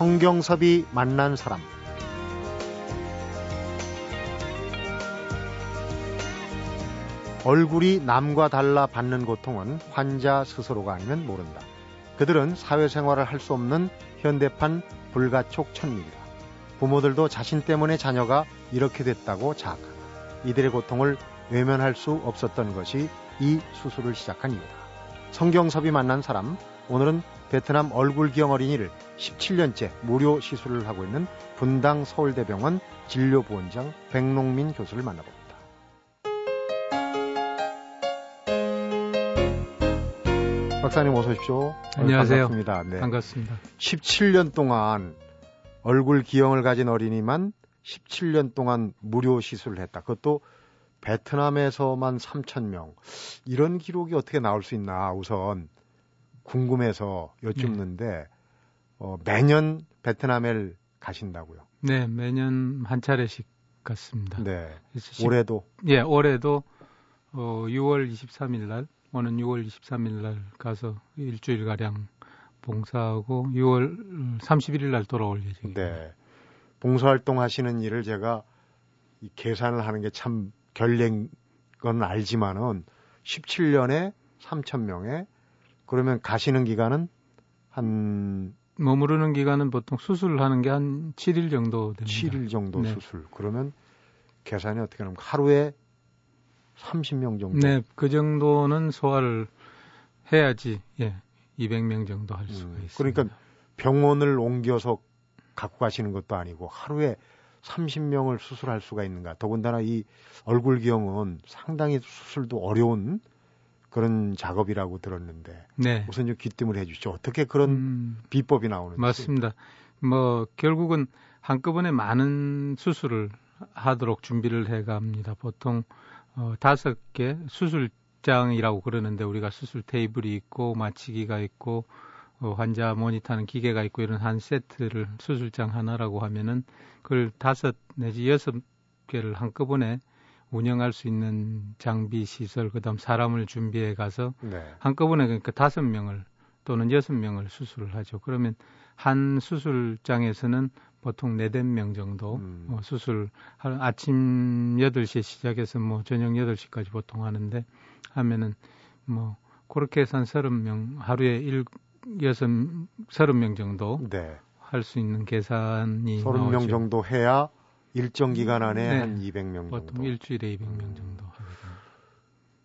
성경섭이 만난 사람 얼굴이 남과 달라 받는 고통은 환자 스스로가 아니면 모른다. 그들은 사회생활을 할 수 없는 현대판 불가촉 천민이다. 부모들도 자신 때문에 자녀가 이렇게 됐다고 자학한다. 이들의 고통을 외면할 수 없었던 것이 이 수술을 시작한 이유다. 성경섭이 만난 사람, 오늘은 베트남 얼굴 기형 어린이를 17년째 무료 시술을 하고 있는 분당 서울대병원 진료보원장 백농민 교수를 만나봅니다. 박사님 어서 오십시오. 안녕하세요. 반갑습니다. 네. 반갑습니다. 17년 동안 얼굴 기형을 가진 어린이만 17년 동안 무료 시술을 했다. 그것도 베트남에서만 3천 명. 이런 기록이 어떻게 나올 수 있나 우선 궁금해서 여쭙는데 네. 어, 매년 베트남에 가신다고요? 네, 매년 한 차례씩 갔습니다. 네. 올해도? 예, 올해도 어, 6월 23일 날 오는 6월 23일 날 가서 일주일 가량 봉사하고 6월 31일 날 돌아올 예정입니다. 네. 봉사활동 하시는 일을 제가 이 계산을 하는 게 참 결례인 건 알지만은 17년에 3천 명에 그러면 가시는 기간은 한 머무르는 기간은 보통 수술을 하는 게 한 7일 정도 됩니다. 7일 정도 네. 수술. 그러면 계산이 어떻게 하면 하루에 30명 정도. 네, 그 정도는 소화를 해야지 예, 200명 정도 할 수가 음, 있습니다. 그러니까 병원을 옮겨서 갖고 가시는 것도 아니고 하루에 30명을 수술할 수가 있는가. 더군다나 이 얼굴기형은 상당히 수술도 어려운 그런 작업이라고 들었는데 네. 우선 좀 귀뜸을 해주시죠. 어떻게 그런 음, 비법이 나오는지. 맞습니다. 뭐 결국은 한꺼번에 많은 수술을 하도록 준비를 해갑니다. 보통 어, 다섯 개 수술장이라고 그러는데 우리가 수술 테이블이 있고 마취기가 있고 어, 환자 모니터하는 기계가 있고 이런 한 세트를 수술장 하나라고 하면은 그걸 다섯 내지 여섯 개를 한꺼번에 운영할 수 있는 장비 시설 그다음 사람을 준비해 가서 네. 한꺼번에 그러니까 다섯 명을 또는 여섯 명을 수술을 하죠. 그러면 한 수술장에서는 보통 네댓 명 정도 음. 어, 수술 아침 8시에 시작해서 뭐 저녁 8시까지 보통 하는데 하면은 뭐 그렇게 해서 한 30명 하루에 1 여섯 30명 정도 네. 할수 있는 계산이 30명 나오죠. 정도 해야 일정 기간 안에 네. 한 200명 정도. 보통 일주일에 200명 정도.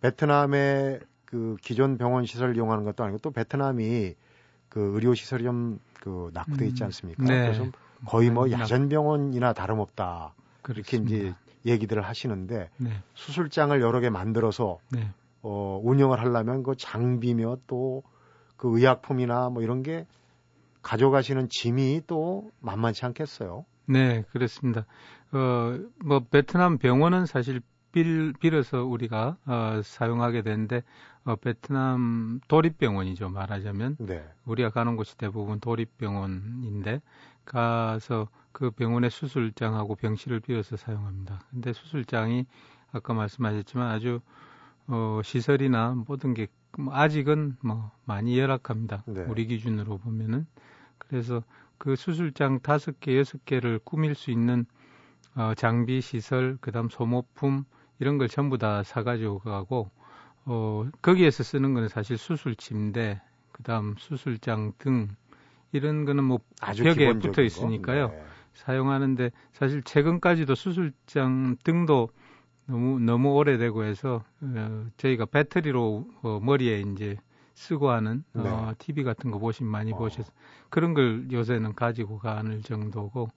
베트남의 그 기존 병원 시설을 이용하는 것도 아니고 또 베트남이 그 의료 시설이 좀그 낙후돼 있지 음. 않습니까? 음, 네. 그래서 거의 뭐 야전 병원이나 다름없다. 그렇게 이제 얘기들을 하시는데 네. 수술장을 여러 개 만들어서 네. 어, 운영을 하려면 그 장비며 또 그 의약품이나 뭐 이런 게 가져가시는 짐이 또 만만치 않겠어요. 네, 그렇습니다. 어, 뭐 베트남 병원은 사실 빌, 빌어서 우리가 어, 사용하게 되는데 어, 베트남 도립병원이죠 말하자면 네. 우리가 가는 곳이 대부분 도립병원인데 가서 그 병원의 수술장하고 병실을 비워서 사용합니다. 근데 수술장이 아까 말씀하셨지만 아주 어, 시설이나 모든 게뭐 아직은 뭐 많이 열악합니다. 네. 우리 기준으로 보면은 그래서 그 수술장 다섯 개 여섯 개를 꾸밀 수 있는 어, 장비 시설 그다음 소모품 이런 걸 전부 다 사가지고 가고 어, 거기에서 쓰는 거는 사실 수술 침대 그다음 수술장 등 이런 거는 뭐 벽에 붙어 있으니까요. 네. 사용하는데 사실 최근까지도 수술장 등도 너무 너무 오래되고 해서 어, 저희가 배터리로 어, 머리에 이제 쓰고 하는 어, 네. 어, TV 같은 거 보시면 많이 어. 보셔서 그런 걸 요새는 가지고 가는 정도고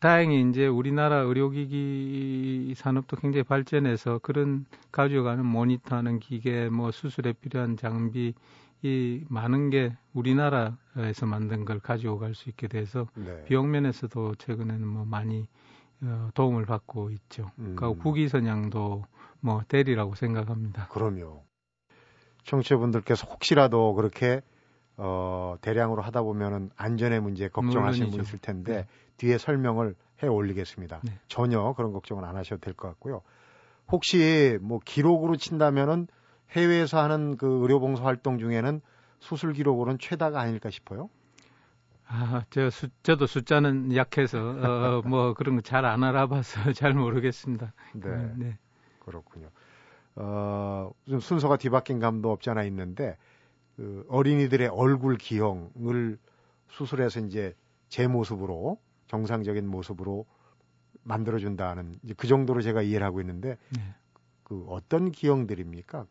다행히 이제 우리나라 의료기기 산업도 굉장히 발전해서 그런 가져가는 모니터하는 기계 뭐 수술에 필요한 장비 이 많은 게 우리나라에서 만든 걸 가지고 갈 수 있게 돼서 네. 비용 면에서도 최근에는 뭐 많이 어, 도움을 받고 있죠. 음. 그러니까 국위 선양도 뭐 대리라고 생각합니다. 그럼요. 청취자분들께서 혹시라도 그렇게 어, 대량으로 하다 보면은 안전의 문제 걱정하시는 분 있을 텐데 네. 뒤에 설명을 해 올리겠습니다. 네. 전혀 그런 걱정은 안 하셔도 될 것 같고요. 혹시 뭐 기록으로 친다면은 해외에서 하는 그 의료봉사 활동 중에는 수술 기록으로는 최다가 아닐까 싶어요. 아, 저 수, 저도 숫자는 약해서 어, 뭐 그런 거 잘 안 알아봐서 잘 모르겠습니다. 네. 음, 네. 그렇군요. 어, 좀 순서가 뒤바뀐 감도 없지 않아 있는데 그 어린이들의 얼굴 기형을 수술해서 이제 제 모습으로 정상적인 모습으로 만들어준다는 이제 그 정도로 제가 이해를 하고 있는데 네. 그 어떤 기형들입니까?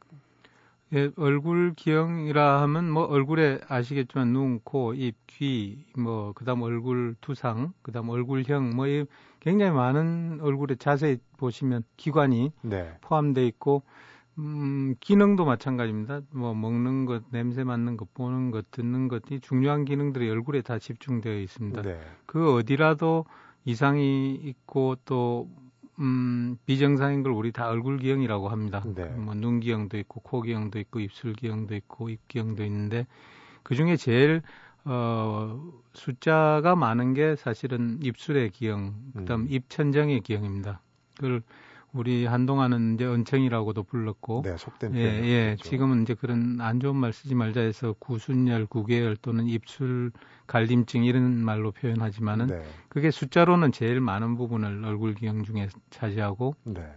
예, 얼굴 기형이라 하면 뭐 얼굴에 아시겠지만 눈, 코, 입, 귀, 뭐 그다음 얼굴 두상, 그다음 얼굴형 뭐 굉장히 많은 얼굴에 자세히 보시면 기관이 네. 포함되어 있고 음, 기능도 마찬가지입니다. 뭐 먹는 것, 냄새 맡는 것, 보는 것, 듣는 것이 중요한 기능들이 얼굴에 다 집중되어 있습니다. 네. 그 어디라도 이상이 있고 또 음, 비정상인 걸 우리 다 얼굴 기형이라고 합니다. 네. 뭐눈 기형도 있고 코 기형도 있고 입술 기형도 있고 입 기형도 있는데 그 중에 제일 어, 숫자가 많은 게 사실은 입술의 기형, 그다음 음. 입천정의 기형입니다. 그걸 우리 한동안은 이제 은청이라고도 불렀고, 네, 속된 예, 예, 지금은 이제 그런 안 좋은 말 쓰지 말자 해서 구순열, 구개열 또는 입술 갈림증 이런 말로 표현하지만은 네. 그게 숫자로는 제일 많은 부분을 얼굴 기형 중에 차지하고, 네.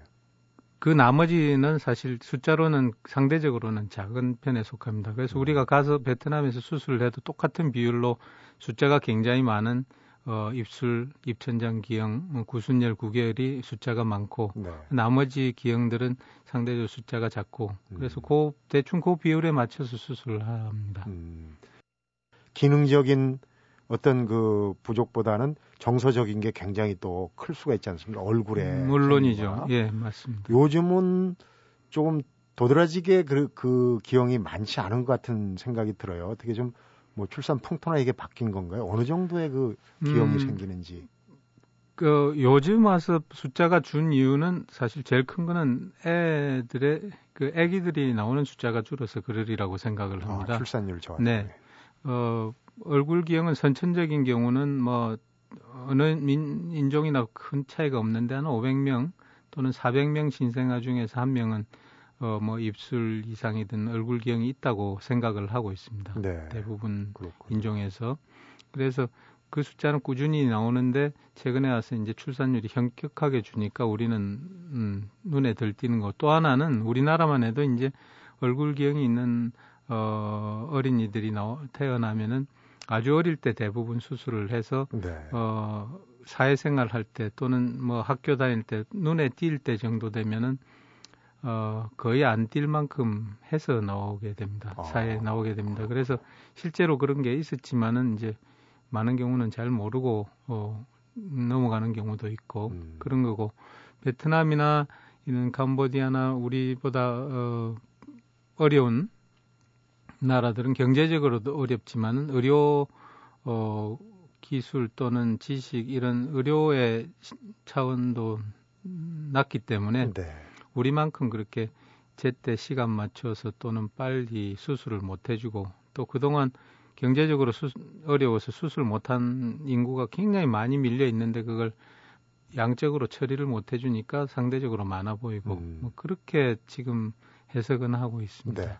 그 나머지는 사실 숫자로는 상대적으로는 작은 편에 속합니다. 그래서 음. 우리가 가서 베트남에서 수술을 해도 똑같은 비율로 숫자가 굉장히 많은 어, 입술, 입천장 기형, 뭐 구순열 구개열이 숫자가 많고 네. 나머지 기형들은 상대적으로 숫자가 작고 음. 그래서 그 대충 그 비율에 맞춰서 수술을 합니다. 음. 기능적인 어떤 그 부족보다는 정서적인 게 굉장히 또 클 수가 있지 않습니까? 얼굴에. 음, 물론이죠. 예, 맞습니다. 요즘은 조금 도드라지게 그, 그 기형이 많지 않은 것 같은 생각이 들어요. 어떻게 좀 뭐 출산 풍토나 이게 바뀐 건가요? 어느 정도의 그 기형이 음, 생기는지. 그 요즘 와서 숫자가 준 이유는 사실 제일 큰 거는 애들의 그 아기들이 나오는 숫자가 줄어서 그러리라고 생각을 아, 합니다. 아, 출산율 좋아. 네. 어, 얼굴 기형은 선천적인 경우는 뭐 어느 민, 인종이나 큰 차이가 없는데 한 500명 또는 400명 신생아 중에서 한 명은 어, 뭐 입술 이상이든 얼굴 기형이 있다고 생각을 하고 있습니다. 네. 대부분 그렇군요. 인종에서 그래서 그 숫자는 꾸준히 나오는데 최근에 와서 이제 출산율이 현격하게 주니까 우리는 음, 눈에 들띄는 거. 또 하나는 우리나라만 해도 이제 얼굴 기형이 있는 어, 어린이들이 태어나면은 아주 어릴 때 대부분 수술을 해서 네. 어, 사회생활 할 때 또는 뭐 학교 다닐 때 눈에 띌 때 정도 되면은 어, 거의 안뛸 만큼 해서 나오게 됩니다. 아. 사회에 나오게 됩니다. 그래서 실제로 그런 게 있었지만은 이제 많은 경우는 잘 모르고 어, 넘어가는 경우도 있고 음. 그런 거고 베트남이나 이런 캄보디아나 우리보다 어, 어려운 나라들은 경제적으로도 어렵지만은 의료 어, 기술 또는 지식 이런 의료의 차원도 낮기 때문에 네. 우리만큼 그렇게 제때 시간 맞춰서 또는 빨리 수술을 못 해주고 또 그동안 경제적으로 수, 어려워서 수술 못한 인구가 굉장히 많이 밀려 있는데 그걸 양적으로 처리를 못 해주니까 상대적으로 많아 보이고 음. 뭐 그렇게 지금 해석은 하고 있습니다. 네.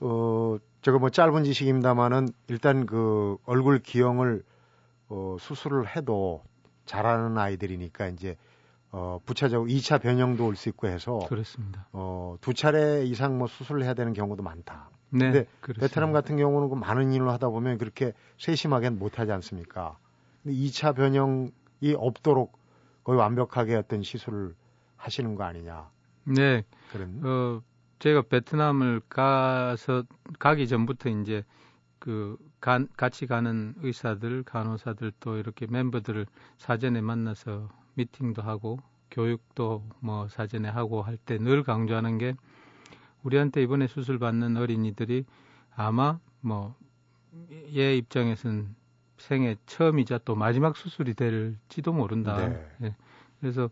어, 제가 뭐 짧은 지식입니다만은 일단 그 얼굴 기형을 어, 수술을 해도 잘하는 아이들이니까 이제 어, 부차적으로 2차 변형도 올 수 있고 해서 그렇습니다. 어, 두 차례 이상 뭐 수술을 해야 되는 경우도 많다. 네. 근데 그렇습니다. 베트남 같은 경우는 그 많은 일을 하다 보면 그렇게 세심하게는 못 하지 않습니까? 근데 2차 변형이 없도록 거의 완벽하게 어떤 시술을 하시는 거 아니냐. 네. 그런 어, 제가 베트남을 가서 가기 전부터 이제 그 가, 같이 가는 의사들, 간호사들 또 이렇게 멤버들을 사전에 만나서 미팅도 하고 교육도 뭐 사전에 하고 할 때 늘 강조하는 게 우리한테 이번에 수술 받는 어린이들이 아마 뭐 얘 입장에서는 생애 처음이자 또 마지막 수술이 될지도 모른다. 네. 예. 그래서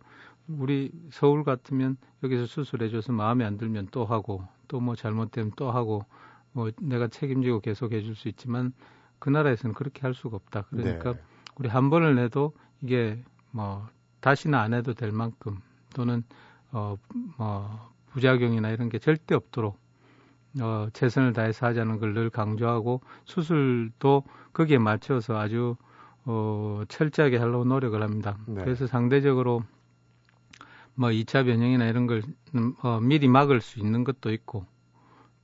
우리 서울 같으면 여기서 수술해줘서 마음에 안 들면 또 하고 또 뭐 잘못되면 또 하고 뭐 내가 책임지고 계속 해줄 수 있지만 그 나라에서는 그렇게 할 수가 없다. 그러니까 네. 우리 한 번을 내도 이게 뭐 다시는 안 해도 될 만큼 또는 어, 뭐 부작용이나 이런 게 절대 없도록 어, 최선을 다해서 하자는 걸 늘 강조하고 수술도 거기에 맞춰서 아주 어, 철저하게 하려고 노력을 합니다. 네. 그래서 상대적으로 뭐 2차 변형이나 이런 걸 음, 어, 미리 막을 수 있는 것도 있고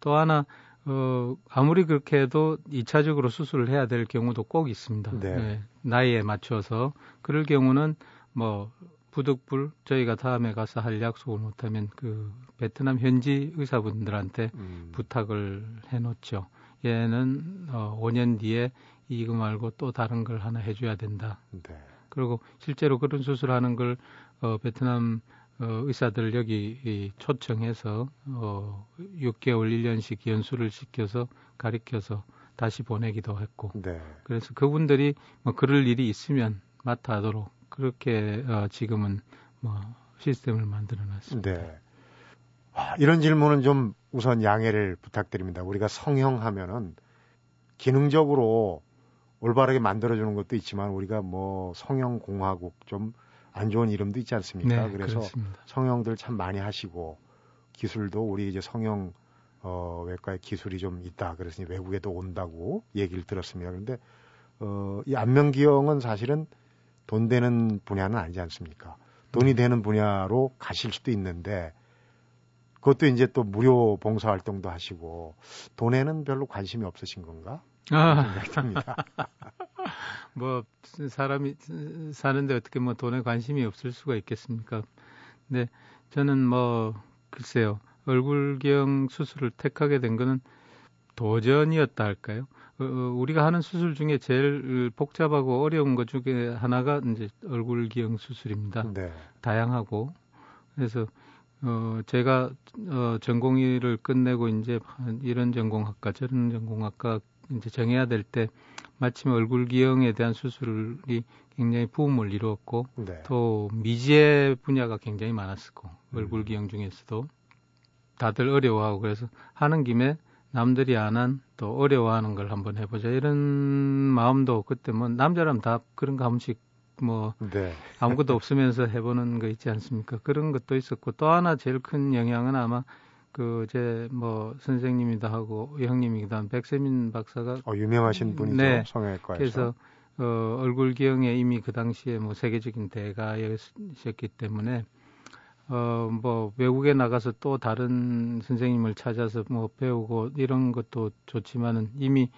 또 하나 어, 아무리 그렇게 해도 2차적으로 수술을 해야 될 경우도 꼭 있습니다. 네. 네. 나이에 맞춰서 그럴 경우는 뭐 부득불 저희가 다음에 가서 할 약속을 못하면 그 베트남 현지 의사분들한테 음. 부탁을 해놓죠. 얘는 어, 5년 뒤에 이거 말고 또 다른 걸 하나 해줘야 된다. 네. 그리고 실제로 그런 수술하는 걸 어, 베트남 어, 의사들 여기 이, 초청해서 어, 6개월 1년씩 연수를 시켜서 가리켜서 다시 보내기도 했고 네. 그래서 그분들이 뭐 그럴 일이 있으면 맡아 하도록 그렇게 어, 지금은 뭐 시스템을 만들어 놨습니다. 네. 아, 이런 질문은 좀 우선 양해를 부탁드립니다. 우리가 성형하면은 기능적으로 올바르게 만들어주는 것도 있지만 우리가 뭐 성형 공화국 좀 안 좋은 이름도 있지 않습니까? 네, 그래서 그렇습니다. 성형들 참 많이 하시고 기술도 우리 이제 성형 어, 외과의 기술이 좀 있다. 그래서 외국에도 온다고 얘기를 들었습니다. 그런데 어, 이 안면기형은 사실은 돈 되는 분야는 아니지 않습니까? 돈이 음. 되는 분야로 가실 수도 있는데 그것도 이제 또 무료 봉사 활동도 하시고 돈에는 별로 관심이 없으신 건가? 아. 생각됩니다. 뭐 사람이 사는데 어떻게 뭐 돈에 관심이 없을 수가 있겠습니까? 근데 저는 뭐 글쎄요 얼굴경 수술을 택하게 된 거는 도전이었다 할까요? 어, 어, 우리가 하는 수술 중에 제일 복잡하고 어려운 것 중에 하나가 이제 얼굴 기형 수술입니다. 네. 다양하고 그래서 어 제가 어 전공의를 끝내고 이제 이런 전공학과 저런 전공학과 이제 정해야 될 때 마침 얼굴 기형에 대한 수술이 굉장히 부음을 이루었고 네. 또 미제 분야가 굉장히 많았었고 음. 얼굴 기형 중에서도 다들 어려워하고 그래서 하는 김에 남들이 안 한 또 어려워하는 걸 한번 해보자 이런 마음도 그때 뭐 남자라면 다 그런 거 한 번씩 뭐 네. 아무것도 없으면서 해보는 거 있지 않습니까? 그런 것도 있었고 또 하나 제일 큰 영향은 아마 그 제 뭐 선생님이다 하고 형님이기도 한 백세민 박사가 어, 유명하신 분이죠 네. 성형외과에서 그래서 어, 얼굴 기형에 이미 그 당시에 뭐 세계적인 대가였기 때문에 어, 뭐, 외국에 나가서 또 다른 선생님을 찾아서 뭐 배우고 이런 것도 좋지만은 이미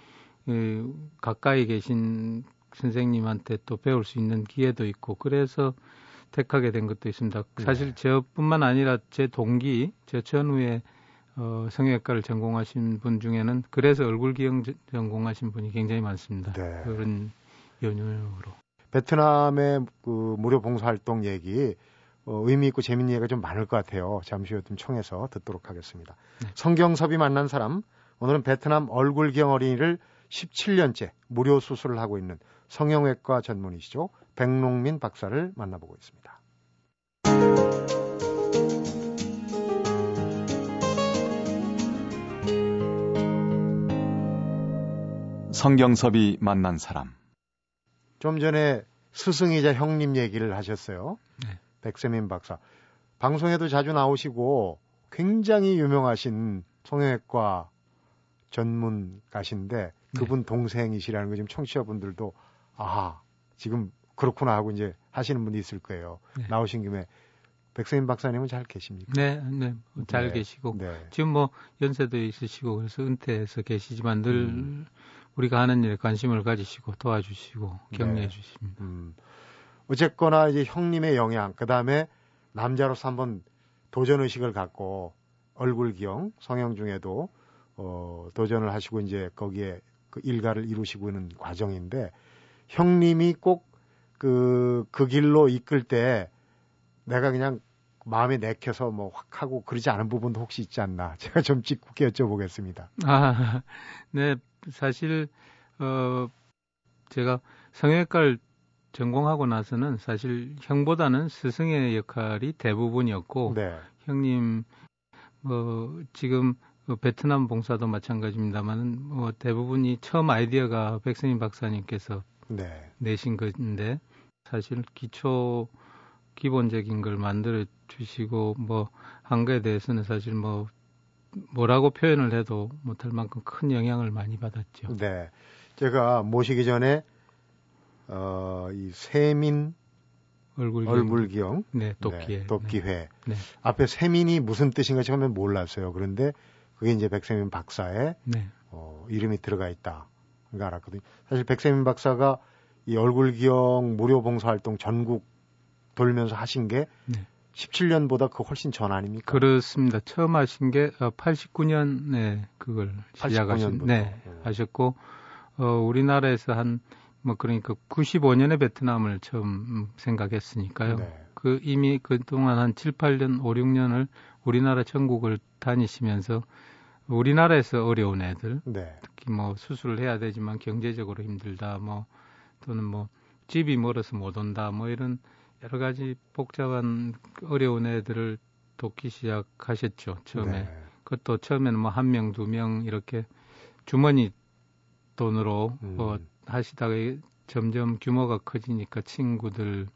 그 가까이 계신 선생님한테 또 배울 수 있는 기회도 있고 그래서 택하게 된 것도 있습니다. 네. 사실 저뿐만 아니라 제 동기, 제 전후에 어, 성형외과를 전공하신 분 중에는 그래서 얼굴 기형 전공하신 분이 굉장히 많습니다. 네. 그런 연유로. 베트남의 그 무료 봉사활동 얘기 어, 의미 있고 재밌는 얘기가 좀 많을 것 같아요. 잠시 후에 좀 청해서 듣도록 하겠습니다. 네. 성경섭이 만난 사람, 오늘은 베트남 얼굴경 어린이를 17년째 무료 수술을 하고 있는 성형외과 전문의시죠. 백농민 박사를 만나보고 있습니다. 성경섭이 만난 사람. 좀 전에 스승이자 형님 얘기를 하셨어요. 네. 백세민 박사. 방송에도 자주 나오시고 굉장히 유명하신 성형외과 전문가신데 그분 네. 동생이시라는 거 지금 청취자분들도 아 지금 그렇구나 하고 이제 하시는 분이 있을 거예요. 네. 나오신 김에 백세민 박사님은 잘 계십니까? 네, 네, 잘 네. 계시고 네. 지금 뭐 연세도 있으시고 그래서 은퇴해서 계시지만 늘 음. 우리가 하는 일에 관심을 가지시고 도와주시고 격려해 네. 주십니다. 음. 어쨌거나 이제 형님의 영향, 그 다음에 남자로서 한번 도전 의식을 갖고 얼굴 기형, 성형 중에도 어, 도전을 하시고 이제 거기에 그 일가를 이루시고 있는 과정인데 형님이 꼭 그, 그 길로 이끌 때 내가 그냥 마음에 내켜서 뭐 확 하고 그러지 않은 부분도 혹시 있지 않나 제가 좀 짓궂게 여쭤보겠습니다. 아, 네, 사실 어 제가 성형외과를 전공하고 나서는 사실 형보다는 스승의 역할이 대부분이었고 네. 형님 뭐 지금 뭐 베트남 봉사도 마찬가지입니다만은 뭐 대부분이 처음 아이디어가 백승인 박사님께서 네. 내신 건데 사실 기초 기본적인 걸 만들어 주시고 뭐 한 거에 대해서는 사실 뭐 뭐라고 표현을 해도 못할 만큼 큰 영향을 많이 받았죠. 네. 제가 모시기 전에 어, 이 세민 얼굴기용 네, 돕기회. 네, 돕기회. 네. 앞에 세민이 무슨 뜻인가 처음엔 몰랐어요. 그런데 그게 이제 백세민 박사의 네. 어, 이름이 들어가 있다. 그러니까 알았거든요. 사실 백세민 박사가 이 얼굴기용 무료 봉사활동 전국 돌면서 하신 게 네. 17년보다 그 훨씬 전 아닙니까? 그렇습니다. 처음 하신 게 89년에 어, 그걸 시작하신 네, 네, 하셨고 어 우리나라에서 한 뭐 그러니까 95년에 베트남을 처음 생각했으니까요. 네. 그 이미 그동안 한 7, 8년, 5, 6년을 우리나라 전국을 다니시면서 우리나라에서 어려운 애들, 네. 뭐 수술을 해야 되지만 경제적으로 힘들다, 뭐 또는 뭐 집이 멀어서 못 온다, 뭐 이런 여러 가지 복잡한 어려운 애들을 돕기 시작하셨죠 처음에. 네. 그것도 처음에는 뭐 한 명, 두명 이렇게 주머니 돈으로 음. 뭐 하시다가 점점 규모가 커지니까 친구들,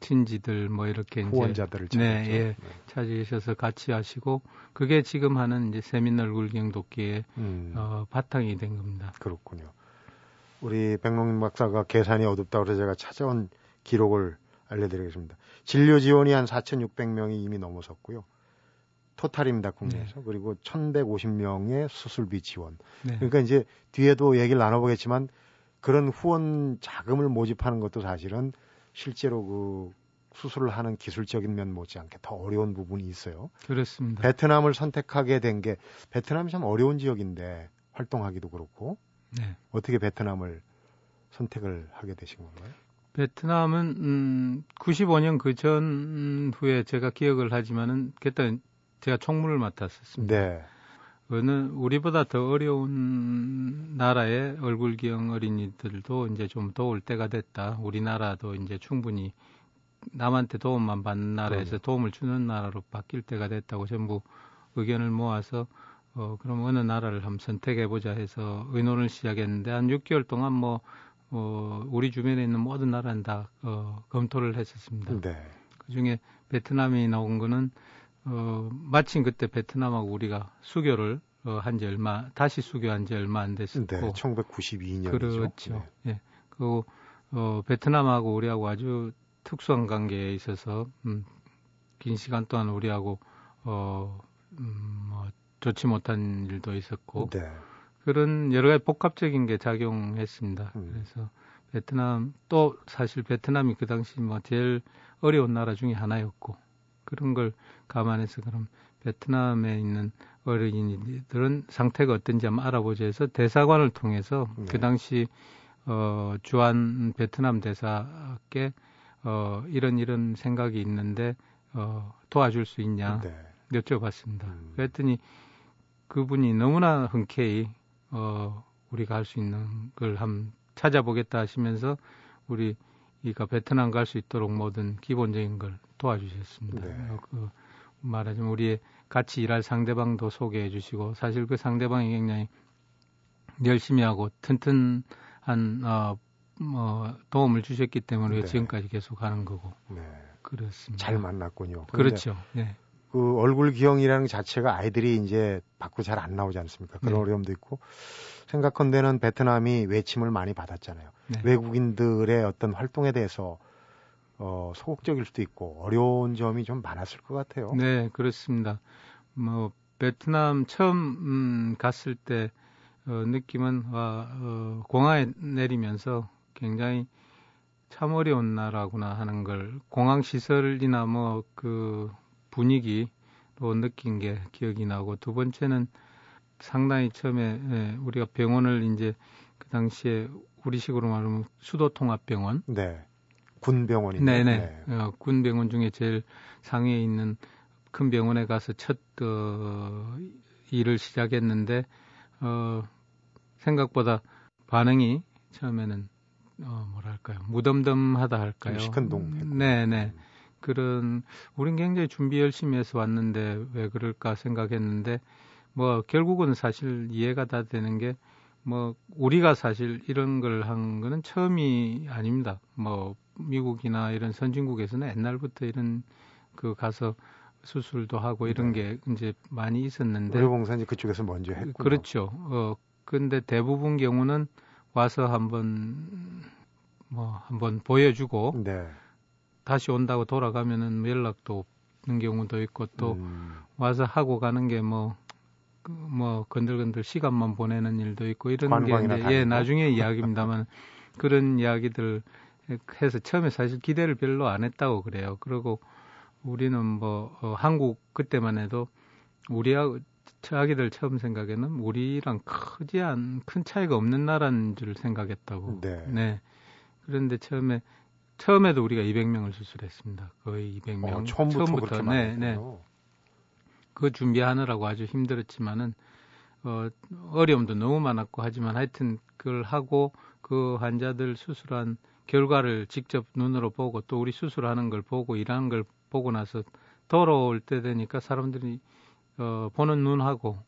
친지들 뭐 이렇게 후원자들을 이제 네, 예, 네. 찾으셔서 같이 하시고 그게 지금 하는 이제 세민 얼굴경 돕기의 음. 어, 바탕이 된 겁니다. 그렇군요. 우리 백롱 박사가 계산이 어둡다고 해서 제가 찾아온 기록을 알려드리겠습니다. 진료 지원이 한 4,600명이 이미 넘어섰고요. 토탈입니다, 국내에서. 네. 그리고 1,150명의 수술비 지원. 네. 그러니까 이제 뒤에도 얘기를 나눠보겠지만 그런 후원 자금을 모집하는 것도 사실은 실제로 그 수술을 하는 기술적인 면 못지않게 더 어려운 부분이 있어요. 그렇습니다. 베트남을 선택하게 된 게 베트남이 참 어려운 지역인데 활동하기도 그렇고 네. 어떻게 베트남을 선택을 하게 되신 건가요? 베트남은 음 95년 그 전 후에 제가 기억을 하지만은 그때 제가 총무를 맡았었습니다. 네. 어느 우리보다 더 어려운 나라의 얼굴기형 어린이들도 이제 좀 도울 때가 됐다. 우리나라도 이제 충분히 남한테 도움만 받는 나라에서 도움을 주는 나라로 바뀔 때가 됐다고 전부 의견을 모아서 어 그럼 어느 나라를 한번 선택해 보자 해서 의논을 시작했는데 한 6개월 동안 뭐 어, 우리 주변에 있는 모든 나라는 다 어, 검토를 했었습니다. 네. 그 중에 베트남이 나온 거는 어, 마침 그때 베트남하고 우리가 수교를 어, 한지 얼마 다시 수교한 지 얼마 안 됐었고 네, 1992년이죠. 그렇죠. 네. 예. 그 어, 베트남하고 우리하고 아주 특수한 관계에 있어서 음, 긴 시간 동안 우리하고 어, 음, 뭐 좋지 못한 일도 있었고 네. 그런 여러 가지 복합적인 게 작용했습니다. 음. 그래서 베트남 또 사실 베트남이 그 당시 뭐 제일 어려운 나라 중에 하나였고 그런 걸 감안해서 그럼 베트남에 있는 어린이들은 상태가 어떤지 한번 알아보자 해서 대사관을 통해서 네. 그 당시 어 주한 베트남 대사께 어 이런 이런 생각이 있는데 어 도와줄 수 있냐 네. 여쭤봤습니다. 음. 그랬더니 그분이 너무나 흔쾌히 어, 우리가 할 수 있는 걸 한번 찾아보겠다 하시면서 우리 이가 베트남 갈 수 있도록 모든 기본적인 걸 도와주셨습니다. 네. 어, 그 말하자면 우리의 같이 일할 상대방도 소개해 주시고 사실 그 상대방이 굉장히 열심히 하고 튼튼한 어, 뭐 도움을 주셨기 때문에 네. 지금까지 계속 하는 거고. 네. 그렇습니다. 잘 만났군요. 그렇죠. 네. 그 얼굴 기형이라는 자체가 아이들이 이제 밖으로 잘 안 나오지 않습니까? 그런 네. 어려움도 있고 생각컨대는 베트남이 외침을 많이 받았잖아요. 네. 외국인들의 어떤 활동에 대해서 어, 소극적일 수도 있고 어려운 점이 좀 많았을 것 같아요. 네, 그렇습니다. 뭐 베트남 처음 음, 갔을 때 어, 느낌은 와, 어, 공항에 내리면서 굉장히 참 어려운 나라구나 하는 걸 공항 시설이나 뭐 그 분위기로 느낀 게 기억이 나고 두 번째는 상당히 처음에 예, 우리가 병원을 이제 그 당시에 우리식으로 말하면 수도통합병원. 네. 군병원이 네네. 네. 어, 군병원 중에 제일 상위에 있는 큰 병원에 가서 첫 어, 일을 시작했는데 어, 생각보다 반응이 처음에는 어, 뭐랄까요 무덤덤하다 할까요? 시큰둥. 네네. 음. 그런 우린 굉장히 준비 열심히 해서 왔는데 왜 그럴까 생각했는데 뭐 결국은 사실 이해가 다 되는 게 뭐 우리가 사실 이런 걸 한 거는 처음이 아닙니다. 뭐 미국이나 이런 선진국에서는 옛날부터 이런 그 가서 수술도 하고 이런 네. 게 이제 많이 있었는데 의료봉사 이제 그쪽에서 먼저 했고 그렇죠. 어 근데 대부분 경우는 와서 한번 뭐 한번 보여주고 네. 다시 온다고 돌아가면은 연락도 없는 경우도 있고 또 음. 와서 하고 가는 게뭐 그 뭐 건들건들 시간만 보내는 일도 있고 이런 게 이제 예 나중에 이야기입니다만 그런 이야기들 해서 처음에 사실 기대를 별로 안 했다고 그래요. 그리고 우리는 뭐 어, 한국 그때만 해도 우리하고 아기들 처음 생각에는 우리랑 크지 않 큰 차이가 없는 나라인 줄 생각했다고. 네. 네. 그런데 처음에 처음에도 우리가 200명을 수술했습니다. 거의 200명. 어, 처음부터, 처음부터 네, 네. 그 준비하느라고 아주 힘들었지만은 어, 어려움도 너무 많았고 하지만 하여튼 그걸 하고 그 환자들 수술한 결과를 직접 눈으로 보고 또 우리 수술하는 걸 보고 일하는 걸 보고 나서 돌아올 때 되니까 사람들이 어, 보는 눈하고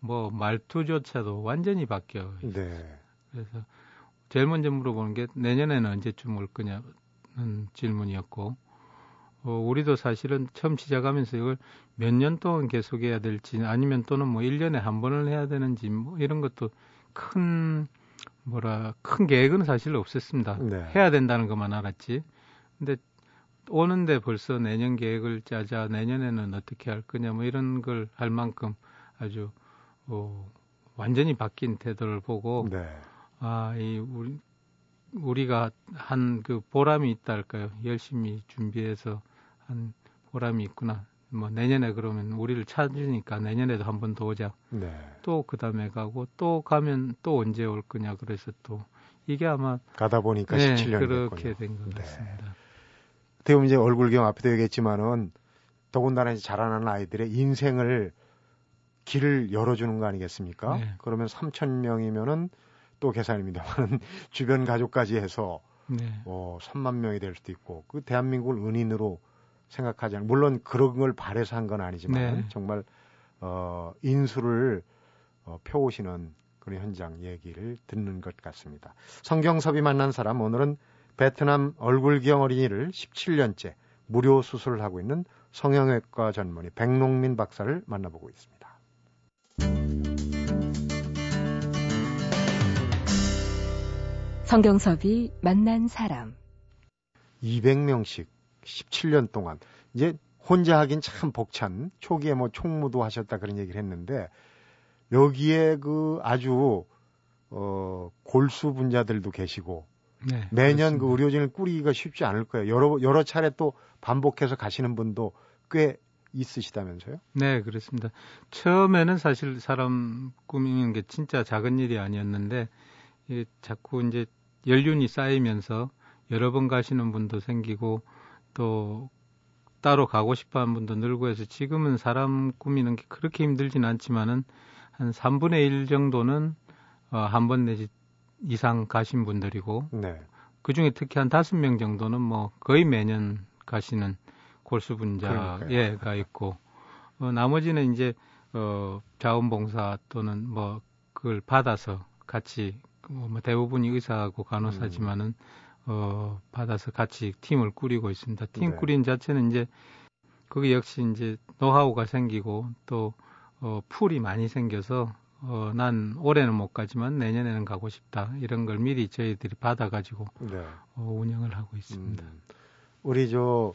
뭐 말투조차도 완전히 바뀌어요. 네. 그래서 제일 먼저 물어보는 게 내년에는 언제쯤 올 거냐는 질문이었고 어, 우리도 사실은 처음 시작하면서 이걸 몇 년 동안 계속해야 될지 아니면 또는 뭐 1년에 한 번을 해야 되는지 뭐 이런 것도 큰 뭐라 큰 계획은 사실 없었습니다. 네. 해야 된다는 것만 알았지. 근데 오는데 벌써 내년 계획을 짜자 내년에는 어떻게 할 거냐 뭐 이런 걸 할 만큼 아주 어, 완전히 바뀐 태도를 보고 네. 아이 우리 우리가 한 그 보람이 있다 할까요? 열심히 준비해서 한 보람이 있구나. 뭐 내년에 그러면 우리를 찾으니까 내년에도 한 번 더 오자. 네. 또 그다음에 가고 또 가면 또 언제 올 거냐 그래서 또 이게 아마 가다 보니까 네, 17년 그렇게 된 것 같습니다. 네. 어떻게 보면 이제 얼굴경 앞에도 얘기했지만은 더군다나 이제 자라나는 아이들의 인생을 길을 열어주는 거 아니겠습니까? 네. 그러면 3천 명이면은 또 계산입니다만 주변 가족까지 해서 네. 어, 3만 명이 될 수도 있고 그 대한민국을 은인으로 생각하지 않. 물론 그런 걸 바래서 한 건 아니지만 네. 정말 어, 인수를 어, 펴오시는 그런 현장 얘기를 듣는 것 같습니다. 성경섭이 만난 사람 오늘은 베트남 얼굴경 어린이를 17년째 무료 수술을 하고 있는 성형외과 전문의 백농민 박사를 만나보고 있습니다. 성경섭이 만난 사람 200명씩 17년 동안 이제 혼자 하긴 참 벅찬 초기에 뭐 총무도 하셨다 그런 얘기를 했는데 여기에 그 아주 어 골수 분자들도 계시고 네, 매년 그렇습니다. 그 의료진을 꾸리기가 쉽지 않을 거예요. 여러 여러 차례 또 반복해서 가시는 분도 꽤 있으시다면서요? 네, 그렇습니다. 처음에는 사실 사람 꾸미는 게 진짜 작은 일이 아니었는데 이 자꾸 이제 연륜이 쌓이면서 여러 번 가시는 분도 생기고 또 따로 가고 싶어 하는 분도 늘고 해서 지금은 사람 꾸미는 게 그렇게 힘들진 않지만은 한 3분의 1 정도는 어, 한 번 내지 이상 가신 분들이고 네. 그 중에 특히 한 다섯 명 정도는 뭐 거의 매년 가시는 골수 분자가 있고 어, 나머지는 이제 어, 자원봉사 또는 뭐 그걸 받아서 같이 뭐 대부분이 의사하고 간호사지만은 음. 어, 받아서 같이 팀을 꾸리고 있습니다. 팀 네. 꾸린 자체는 이제 그게 역시 이제 노하우가 생기고 또 어, 풀이 많이 생겨서 어, 난 올해는 못 가지만 내년에는 가고 싶다 이런 걸 미리 저희들이 받아가지고 네. 어, 운영을 하고 있습니다. 음. 우리 저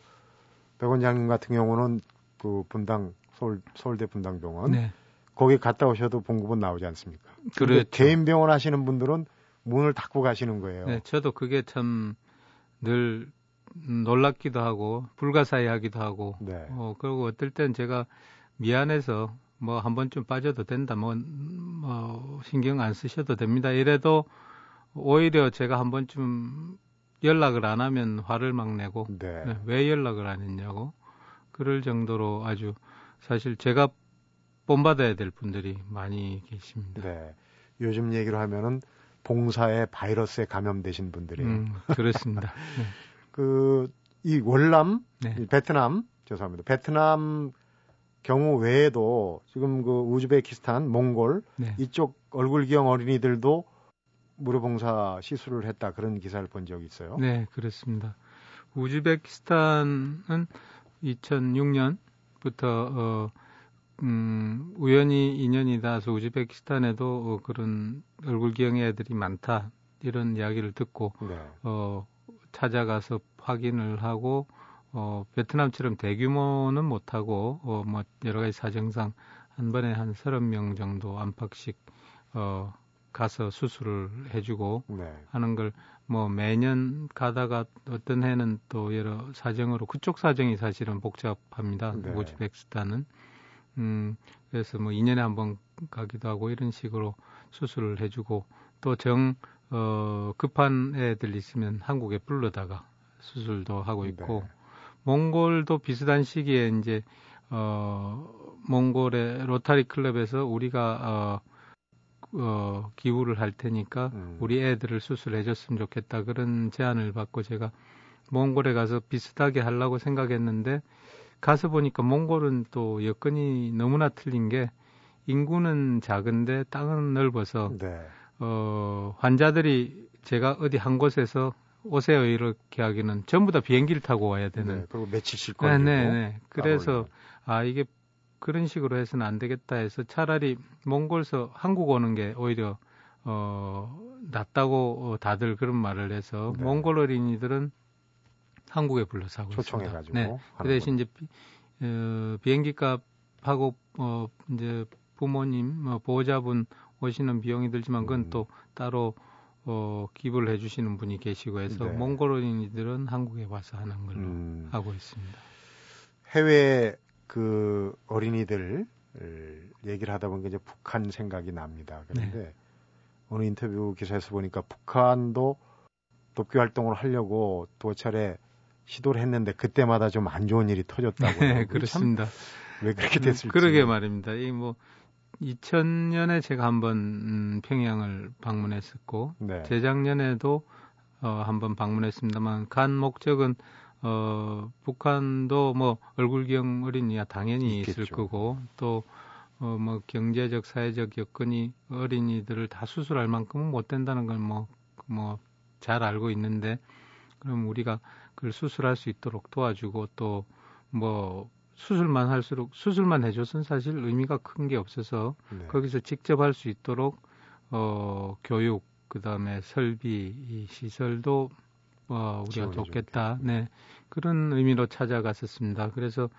백원장님 같은 경우는 그 분당 서울 서울대 분당병원 네. 거기 갔다 오셔도 봉급은 나오지 않습니까? 그렇죠. 개인 병원 하시는 분들은 문을 닫고 가시는 거예요. 네, 저도 그게 참 늘 놀랍기도 하고 불가사의하기도 하고 네. 어 그리고 어떨 땐 제가 미안해서 뭐 한 번쯤 빠져도 된다 뭐, 뭐 신경 안 쓰셔도 됩니다 이래도 오히려 제가 한 번쯤 연락을 안 하면 화를 막 내고 네. 네, 왜 연락을 안 했냐고 그럴 정도로 아주 사실 제가 본받아야 될 분들이 많이 계십니다. 네. 요즘 얘기로 하면은 봉사에 바이러스에 감염되신 분들이 음, 그렇습니다. 네. 그이 월남, 네. 이 베트남 죄송합니다. 베트남 경우 외에도 지금 그 우즈베키스탄, 몽골 네. 이쪽 얼굴 기형 어린이들도 무료봉사 시술을 했다 그런 기사를 본 적이 있어요. 네, 그렇습니다. 우즈베키스탄은 2006년 부터 어, 음, 우연히 인연이 닿아서 우즈베키스탄에도 어, 그런 얼굴 기형의 애들이 많다 이런 이야기를 듣고 네. 어, 찾아가서 확인을 하고 어, 베트남처럼 대규모는 못하고 어, 뭐 여러 가지 사정상 한 번에 한 서른 명 정도 안팎씩 어, 가서 수술을 해주고 네. 하는 걸 뭐 매년 가다가 어떤 해는 또 여러 사정으로 그쪽 사정이 사실은 복잡합니다. 네. 우즈베키스탄은 음 그래서 뭐 2년에 한 번 가기도 하고 이런 식으로 수술을 해주고 또 정 어, 급한 애들 있으면 한국에 불러다가 수술도 하고 있고 네. 몽골도 비슷한 시기에 이제 어 몽골의 로타리 클럽에서 우리가 어 어, 기부를 할 테니까 음. 우리 애들을 수술해 줬으면 좋겠다 그런 제안을 받고 제가 몽골에 가서 비슷하게 하려고 생각했는데 가서 보니까 몽골은 또 여건이 너무나 틀린 게 인구는 작은데 땅은 넓어서 네. 어, 환자들이 제가 어디 한 곳에서 오세요 이렇게 하기는 전부 다 비행기를 타고 와야 되는. 네, 그리고 며칠씩 걸리고. 네, 네, 네. 그래서 아 이게 그런 식으로 해서는 안 되겠다 해서 차라리 몽골서 한국 오는 게 오히려 어 낫다고 다들 그런 말을 해서 네. 몽골 어린이들은 한국에 불러서 하고 초청해가지고. 네. 그 대신 이제 비, 어, 비행기 값하고 어 이제 부모님 뭐 보호자분 오시는 비용이 들지만 그건 음. 또 따로 어, 기부를 해주시는 분이 계시고 해서 네. 몽골 어린이들은 한국에 와서 하는 걸로 음. 하고 있습니다. 해외 그 어린이들 얘기를 하다 보니까 이제 북한 생각이 납니다. 그런데 네. 어느 인터뷰 기사에서 보니까 북한도 도쿄 활동을 하려고 두 차례 시도를 했는데 그때마다 좀 안 좋은 일이 터졌다고. 네, 그렇습니다. 왜 그렇게 음, 됐을지. 그러게 말입니다. 이 뭐 2000년에 제가 한번 음, 평양을 방문했었고 네. 재작년에도 어, 한번 방문했습니다만 간 목적은 어, 북한도 뭐 얼굴경 어린이야 당연히 있겠죠. 있을 거고 또 어, 뭐 경제적 사회적 여건이 어린이들을 다 수술할 만큼은 못 된다는 걸 뭐 뭐 잘 알고 있는데 그럼 우리가 그걸 수술할 수 있도록 도와주고 또 뭐 수술만 할수록 수술만 해줘서는 사실 의미가 큰 게 없어서 네. 거기서 직접 할 수 있도록 어 교육 그다음에 설비 이 시설도 어 우리가 돕겠다. 네. 그런 의미로 찾아갔었습니다. 그래서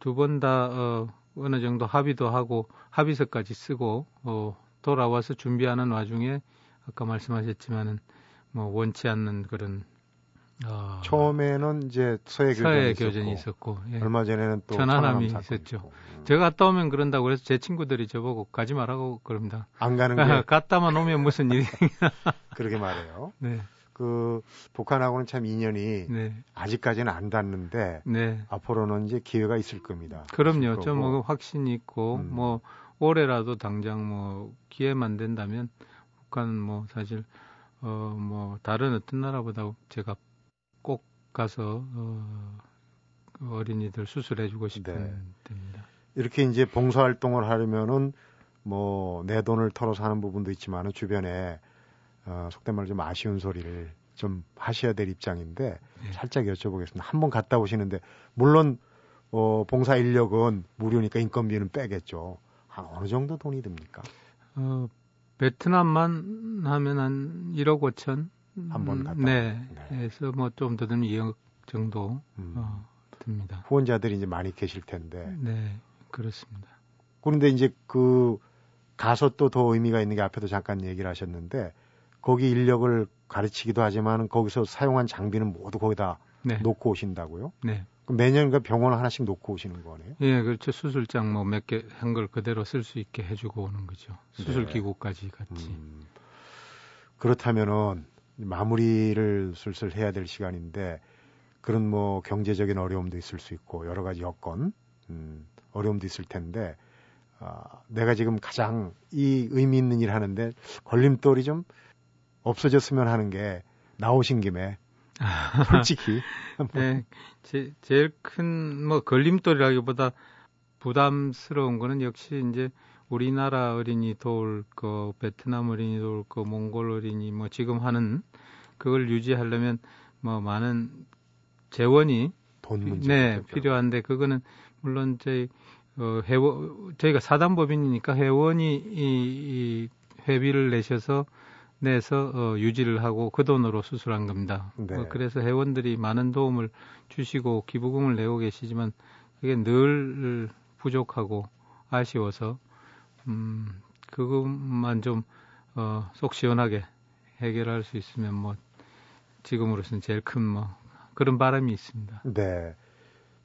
두 번 다 어 어느 정도 합의도 하고 합의서까지 쓰고 어 돌아와서 준비하는 와중에 아까 말씀하셨지만은 뭐 원치 않는 그런 어, 처음에는 이제 서해 교전이, 서해 교전이 있었고, 예. 얼마 전에는 또 천안함이 있었죠. 음. 제가 갔다 오면 그런다고 그래서 제 친구들이 저보고 가지 말라고 그럽니다. 안 가는 게 갔다만 오면 무슨 일이 그러게 말해요. 네. 그 북한하고는 참 인연이 네. 아직까지는 안 닿는데 네. 앞으로는 이제 기회가 있을 겁니다. 그럼요. 저뭐 확신이 있고 음. 뭐 올해라도 당장 뭐 기회만 된다면 북한은 뭐 사실 어 뭐 다른 어떤 나라보다 제가 꼭 가서 어, 어린이들 수술해주고 싶은 네. 데입니다. 이렇게 이제 봉사활동을 하려면은 뭐 내 돈을 털어서 하는 부분도 있지만은 주변에 어, 속된 말로 좀 아쉬운 소리를 좀 하셔야 될 입장인데 네. 살짝 여쭤보겠습니다. 한번 갔다 오시는데 물론 어, 봉사 인력은 무료니까 인건비는 빼겠죠. 한 어느 정도 돈이 듭니까? 어, 베트남만 하면 한 1억 5천 한번 갔다. 네. 그래서 네. 뭐좀 더듬 2억 정도 음. 어, 듭니다. 후원자들이 이제 많이 계실 텐데. 네, 그렇습니다. 그런데 이제 그 가서 또 더 의미가 있는 게 앞에도 잠깐 얘기를 하셨는데 거기 인력을 가르치기도 하지만 거기서 사용한 장비는 모두 거기다 네. 놓고 오신다고요? 네. 매년 그 병원 하나씩 놓고 오시는 거네요? 예, 그렇죠. 수술장 뭐 몇 개 한 걸 그대로 쓸 수 있게 해주고 오는 거죠. 수술 네. 기구까지 같이. 음, 그렇다면은 마무리를 슬슬 해야 될 시간인데 그런 뭐 경제적인 어려움도 있을 수 있고 여러 가지 여건 음, 어려움도 있을 텐데 아, 내가 지금 가장 이 의미 있는 일 하는데 걸림돌이 좀 없어졌으면 하는 게 나오신 김에 솔직히 네, 제, 제일 큰 뭐 걸림돌이라기보다 부담스러운 거는 역시 이제 우리나라 어린이 도울 거, 베트남 어린이 도울 거, 몽골 어린이 뭐 지금 하는 그걸 유지하려면 뭐 많은 재원이 돈 문제. 네, 필요한데 그거는 물론 저희 어, 회원 저희가 사단법인이니까 회원이 이, 이 회비를 내셔서 내서 어, 유지를 하고 그 돈으로 수술한 겁니다. 네. 어, 그래서 회원들이 많은 도움을 주시고 기부금을 내고 계시지만 그게 늘 부족하고 아쉬워서 음, 그것만 좀 어, 속 시원하게 해결할 수 있으면 뭐 지금으로서는 제일 큰 뭐 그런 바람이 있습니다. 네.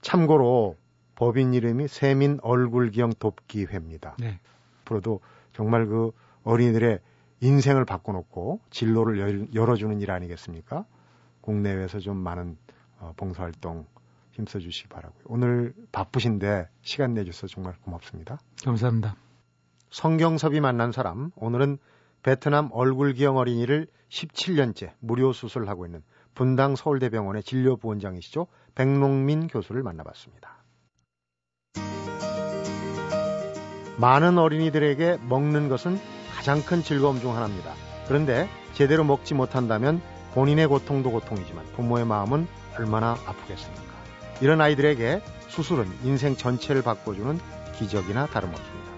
참고로 법인 이름이 세민 얼굴기형 돕기 회입니다. 네. 앞으로도 정말 그 어린이들의 인생을 바꿔놓고 진로를 열어주는 일 아니겠습니까? 국내외에서 좀 많은 어, 봉사활동 힘써주시기 바라고요. 오늘 바쁘신데 시간 내주셔서 정말 고맙습니다. 감사합니다. 성경섭이 만난 사람, 오늘은 베트남 얼굴기형 어린이를 17년째 무료 수술하고 있는 분당 서울대병원의 진료부원장이시죠. 백농민 교수를 만나봤습니다. 많은 어린이들에게 먹는 것은 가장 큰 즐거움 중 하나입니다. 그런데 제대로 먹지 못한다면 본인의 고통도 고통이지만 부모의 마음은 얼마나 아프겠습니까? 이런 아이들에게 수술은 인생 전체를 바꿔주는 기적이나 다름없습니다.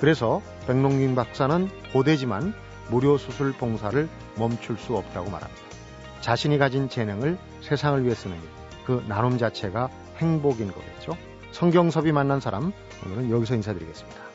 그래서 백농민 박사는 고되지만 무료 수술 봉사를 멈출 수 없다고 말합니다. 자신이 가진 재능을 세상을 위해 쓰는 일, 그 나눔 자체가 행복인 거겠죠. 성경섭이 만난 사람, 오늘은 여기서 인사드리겠습니다.